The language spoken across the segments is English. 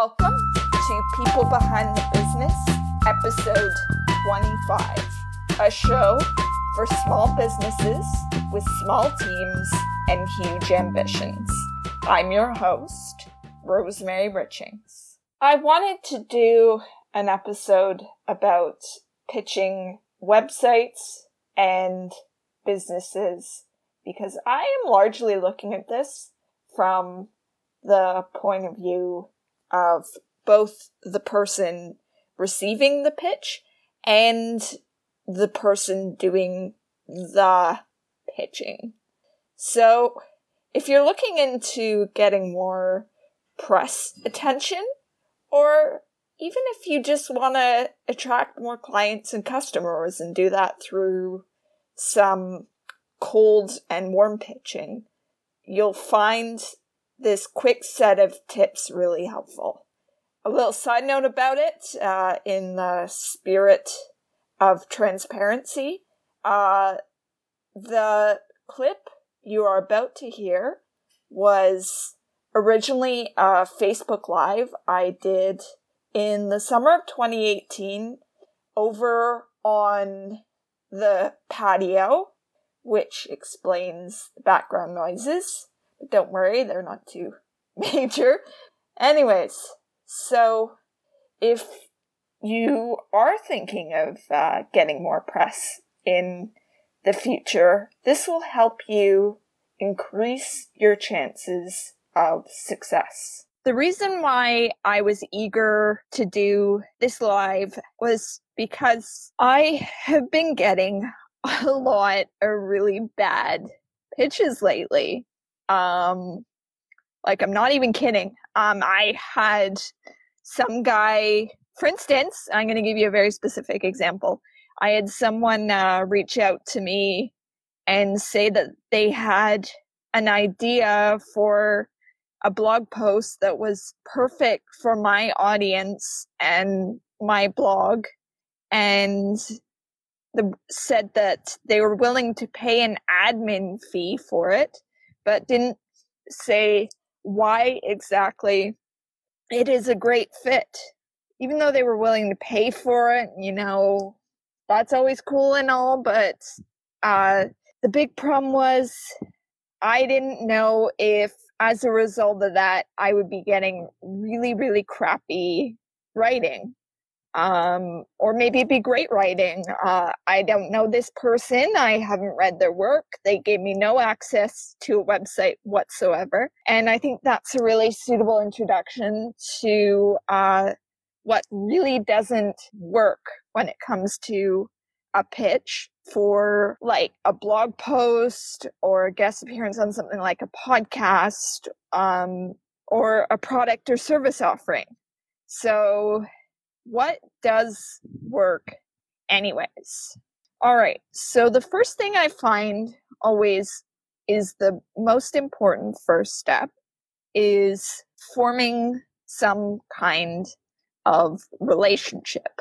Welcome to People Behind the Business, episode 25, a show for small businesses with small teams and huge ambitions. I'm your host, Rosemary Richings. I wanted to do an episode about pitching websites and businesses because I am largely looking at this from the point of view of both the person receiving the pitch and the person doing the pitching. So, if you're looking into getting more press attention, or even if you just want to attract more clients and customers and do that through some cold and warm pitching, you'll find this quick set of tips really helpful. A little side note about it, uh, in the spirit of transparency, uh, the clip you are about to hear was originally a Facebook Live I did in the summer of 2018 over on the patio, which explains the background noises. Don't worry, they're not too major. Anyways, so if you are thinking of uh, getting more press in the future, this will help you increase your chances of success. The reason why I was eager to do this live was because I have been getting a lot of really bad pitches lately. Um, like I'm not even kidding. Um, I had some guy, for instance, I'm going to give you a very specific example. I had someone uh, reach out to me and say that they had an idea for a blog post that was perfect for my audience and my blog and the, said that they were willing to pay an admin fee for it but didn't say why exactly it is a great fit. Even though they were willing to pay for it, you know, that's always cool and all, but uh, the big problem was I didn't know if, as a result of that, I would be getting really, really crappy writing um, or maybe it'd be great writing. Uh, I don't know this person. I haven't read their work. They gave me no access to a website whatsoever. And I think that's a really suitable introduction to uh, what really doesn't work when it comes to a pitch for like a blog post or a guest appearance on something like a podcast um, or a product or service offering. So what does work anyways? All right. So the first thing I find always is the most important first step is forming some kind of relationship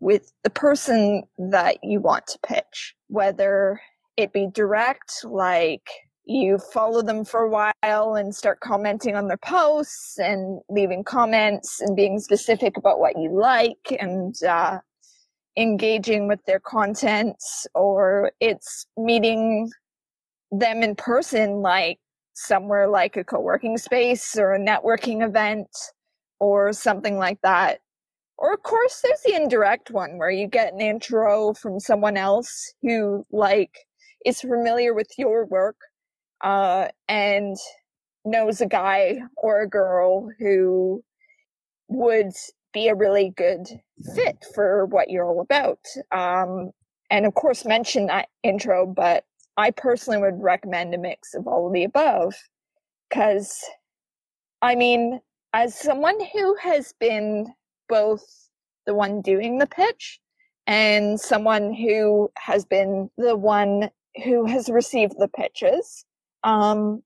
with the person that you want to pitch, whether it be direct, like you follow them for a while and start commenting on their posts and leaving comments and being specific about what you like and uh, engaging with their content or it's meeting them in person like somewhere like a co-working space or a networking event or something like that. Or of course there's the indirect one where you get an intro from someone else who like is familiar with your work uh, and knows a guy or a girl who would be a really good fit for what you're all about. Um, and of course, mention that intro, but I personally would recommend a mix of all of the above because, I mean, as someone who has been both the one doing the pitch and someone who has been the one who has received the pitches, um,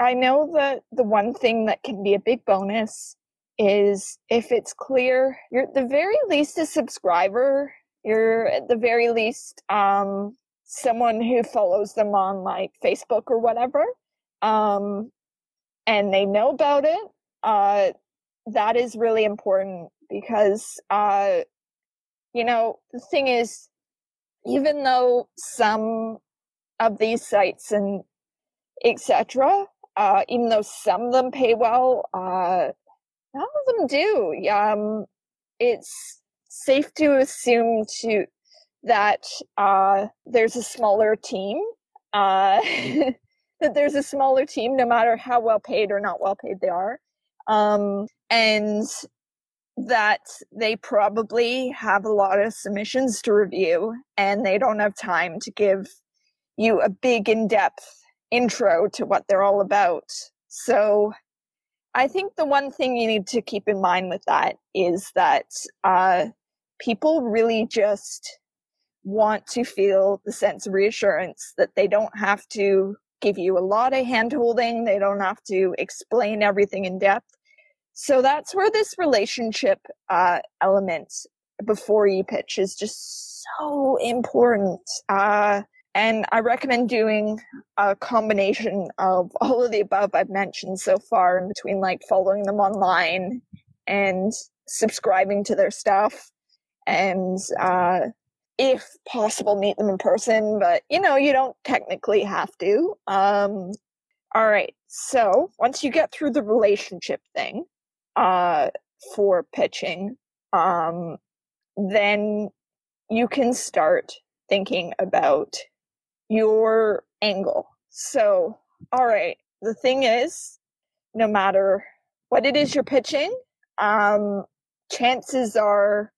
I know that the one thing that can be a big bonus is if it's clear, you're at the very least a subscriber, you're at the very least um, someone who follows them on like Facebook or whatever, um, and they know about it. Uh, that is really important because uh you know the thing is even though some of these sites and etc uh even though some of them pay well uh none of them do um it's safe to assume to that uh there's a smaller team uh that there's a smaller team no matter how well paid or not well paid they are um and that they probably have a lot of submissions to review and they don't have time to give you a big in-depth intro to what they're all about. So I think the one thing you need to keep in mind with that is that uh, people really just want to feel the sense of reassurance that they don't have to give you a lot of hand holding, they don't have to explain everything in depth so that's where this relationship uh, element before you pitch is just so important. Uh, and I recommend doing a combination of all of the above I've mentioned so far in between like following them online and subscribing to their stuff and uh, if possible meet them in person but you know you don't technically have to um, all right so once you get through the relationship thing uh, for pitching, um, then you can start thinking about your angle. So, all right, the thing is, no matter what it is you're pitching, um, chances are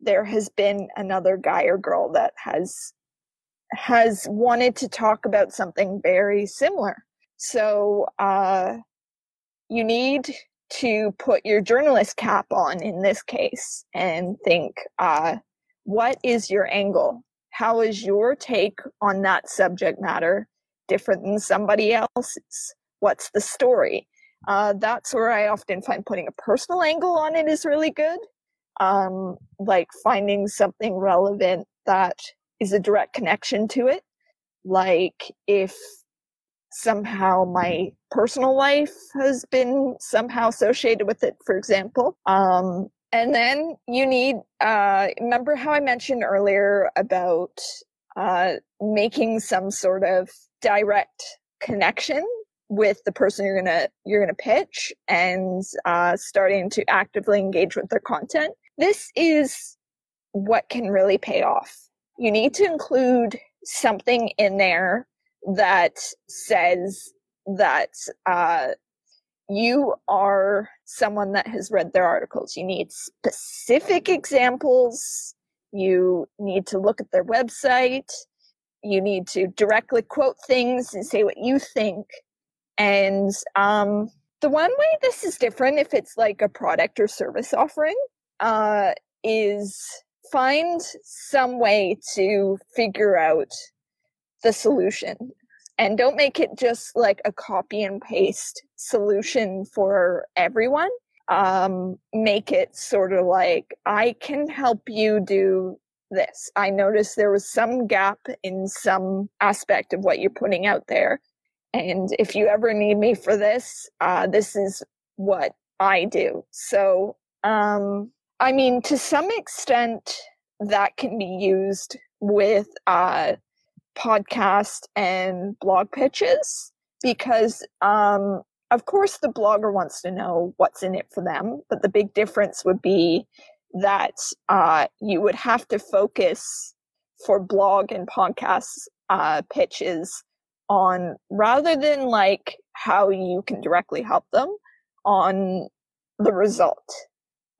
there has been another guy or girl that has has wanted to talk about something very similar. So, uh, you need to put your journalist cap on in this case and think, uh, what is your angle? How is your take on that subject matter different than somebody else's? What's the story? Uh, that's where I often find putting a personal angle on it is really good. Um, like finding something relevant that is a direct connection to it. Like if somehow my personal life has been somehow associated with it, for example. Um, and then you need, uh, remember how I mentioned earlier about uh, making some sort of direct connection with the person you're gonna you're gonna pitch and uh, starting to actively engage with their content. This is what can really pay off. You need to include something in there that says that uh, you are someone that has read their articles. You need specific examples. You need to look at their website. You need to directly quote things and say what you think. And um, the one way this is different, if it's like a product or service offering, uh, is find some way to figure out the solution and don't make it just like a copy and paste solution for everyone. Um, make it sort of like i can help you do this. I noticed there was some gap in some aspect of what you're putting out there and if you ever need me for this uh, this is what i do. So um, i mean to some extent that can be used with uh, podcast and blog pitches because um, of course the blogger wants to know what's in it for them but the big difference would be that uh, you would have to focus for blog and podcast uh, pitches on rather than like how you can directly help them on the result.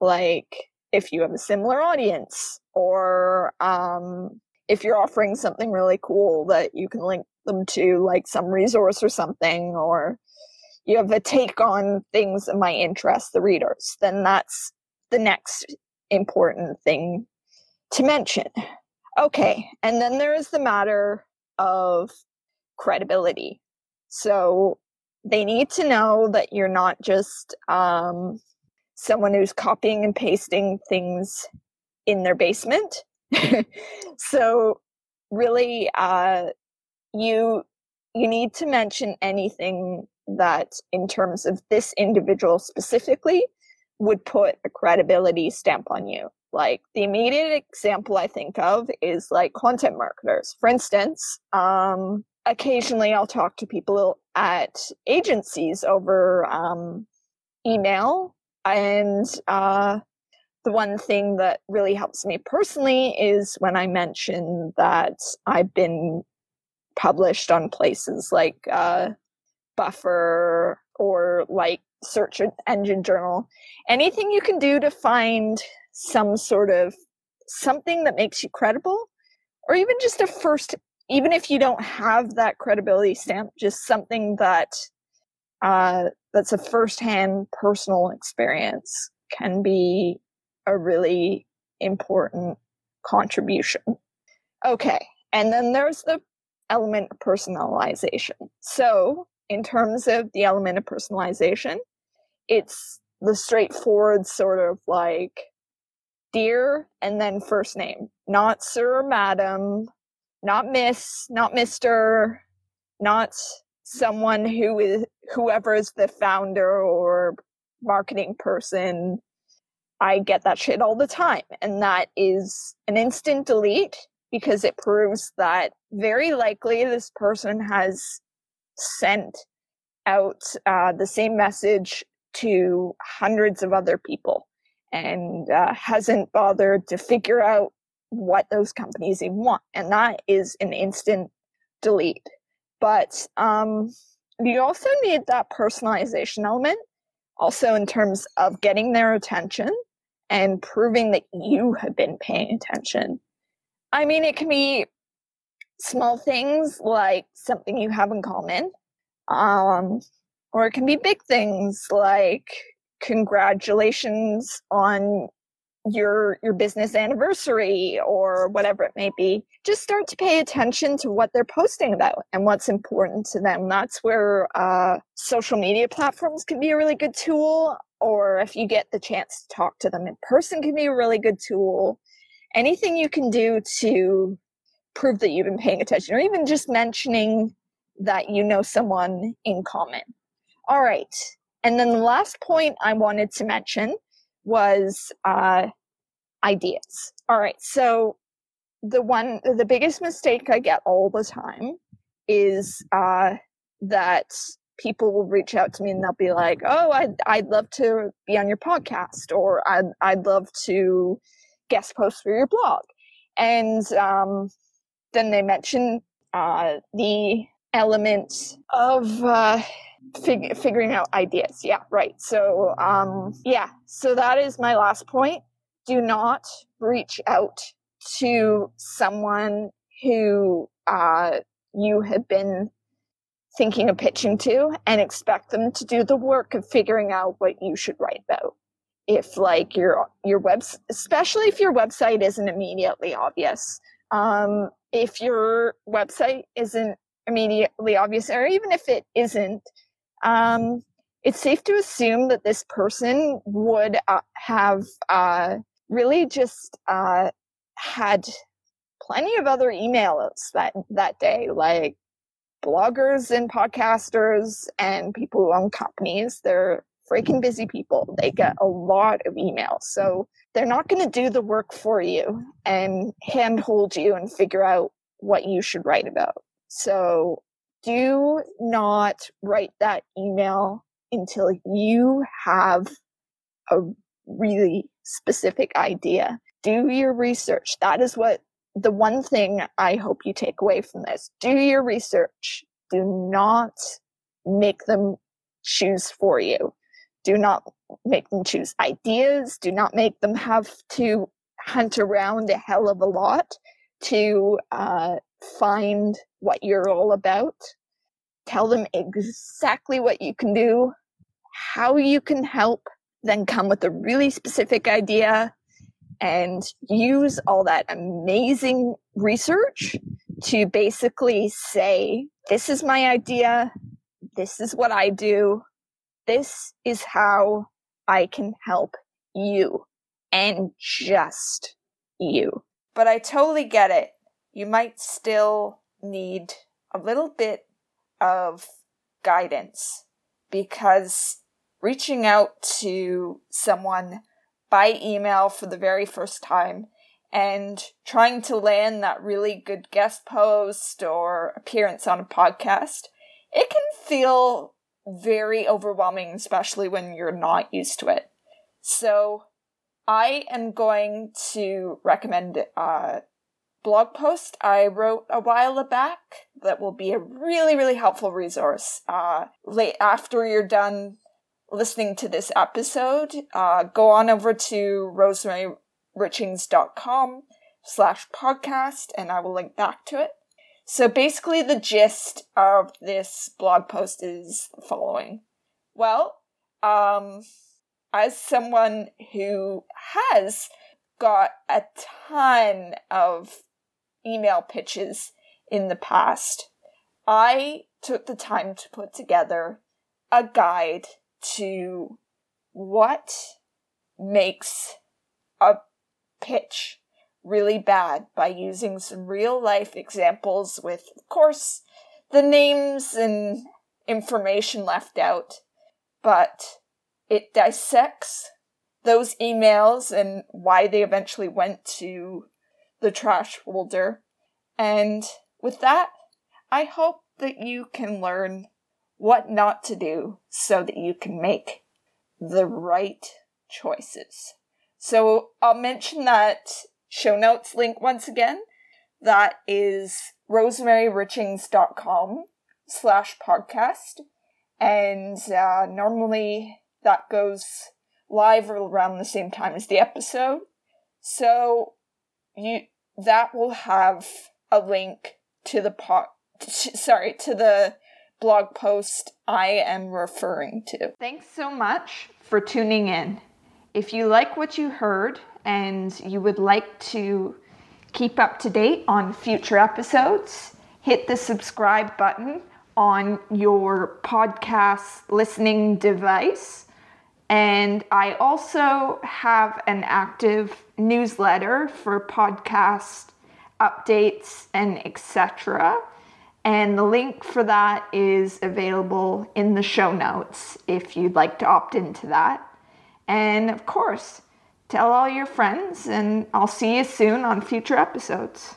Like if you have a similar audience or um, if you're offering something really cool that you can link them to like some resource or something or you have a take on things that might interest the readers then that's the next important thing to mention. Okay and then there is the matter of credibility. So they need to know that you're not just um, someone who's copying and pasting things in their basement so really uh, you you need to mention anything that in terms of this individual specifically would put a credibility stamp on you. Like the immediate example I think of is like content marketers. For instance, um, occasionally I'll talk to people at agencies over um, email, and uh, the one thing that really helps me personally is when I mention that I've been published on places like uh, Buffer or like Search Engine Journal. Anything you can do to find some sort of something that makes you credible, or even just a first, even if you don't have that credibility stamp, just something that uh, that's a firsthand personal experience can be a really important contribution. Okay, and then there's the element of personalization. So, in terms of the element of personalization, it's the straightforward sort of like dear and then first name, not sir or madam, not miss, not mister, not someone who is whoever is the founder or marketing person. I get that shit all the time. And that is an instant delete because it proves that very likely this person has sent out uh, the same message to hundreds of other people and uh, hasn't bothered to figure out what those companies even want. And that is an instant delete. But um, you also need that personalization element, also in terms of getting their attention and proving that you have been paying attention. I mean, it can be small things like something you have in common, um, or it can be big things like congratulations on your your business anniversary or whatever it may be just start to pay attention to what they're posting about and what's important to them that's where uh, social media platforms can be a really good tool or if you get the chance to talk to them in person can be a really good tool anything you can do to prove that you've been paying attention or even just mentioning that you know someone in common all right and then the last point i wanted to mention was uh, ideas. All right. So the one, the biggest mistake I get all the time is uh, that people will reach out to me and they'll be like, "Oh, I'd I'd love to be on your podcast, or I'd I'd love to guest post for your blog," and um, then they mention uh, the element of uh, fig- figuring out ideas. Yeah, right. So, um, yeah, so that is my last point. Do not reach out to someone who uh, you have been thinking of pitching to and expect them to do the work of figuring out what you should write about. If like your your web especially if your website isn't immediately obvious. Um, if your website isn't immediately obvious or even if it isn't um, it's safe to assume that this person would uh, have uh, really just uh, had plenty of other emails that that day, like bloggers and podcasters and people who own companies. They're freaking busy people. They get a lot of emails. So they're not going to do the work for you and handhold you and figure out what you should write about. So do not write that email until you have a really specific idea. Do your research. That is what the one thing I hope you take away from this. Do your research. Do not make them choose for you. Do not make them choose ideas. Do not make them have to hunt around a hell of a lot to uh, find what you're all about. Tell them exactly what you can do, how you can help, then come with a really specific idea and use all that amazing research to basically say, this is my idea, this is what I do, this is how I can help you, and just you. But I totally get it. You might still need a little bit of guidance because reaching out to someone by email for the very first time and trying to land that really good guest post or appearance on a podcast, it can feel very overwhelming, especially when you're not used to it. So, I am going to recommend a blog post I wrote a while back that will be a really, really helpful resource. Uh, late after you're done listening to this episode, uh, go on over to rosemaryrichings.com slash podcast and I will link back to it. So basically the gist of this blog post is the following. Well, um, as someone who has got a ton of email pitches in the past, I took the time to put together a guide to what makes a pitch really bad by using some real life examples with, of course, the names and information left out. But it dissects those emails and why they eventually went to the trash folder. And with that, I hope that you can learn what not to do so that you can make the right choices. So I'll mention that show notes link once again. That is rosemaryrichings.com slash podcast. And uh, normally that goes live around the same time as the episode. So you that will have a link to the pot sorry, to the blog post I am referring to. Thanks so much for tuning in. If you like what you heard and you would like to keep up to date on future episodes, hit the subscribe button on your podcast listening device and I also have an active newsletter for podcast updates and etc. And the link for that is available in the show notes if you'd like to opt into that. And of course, tell all your friends, and I'll see you soon on future episodes.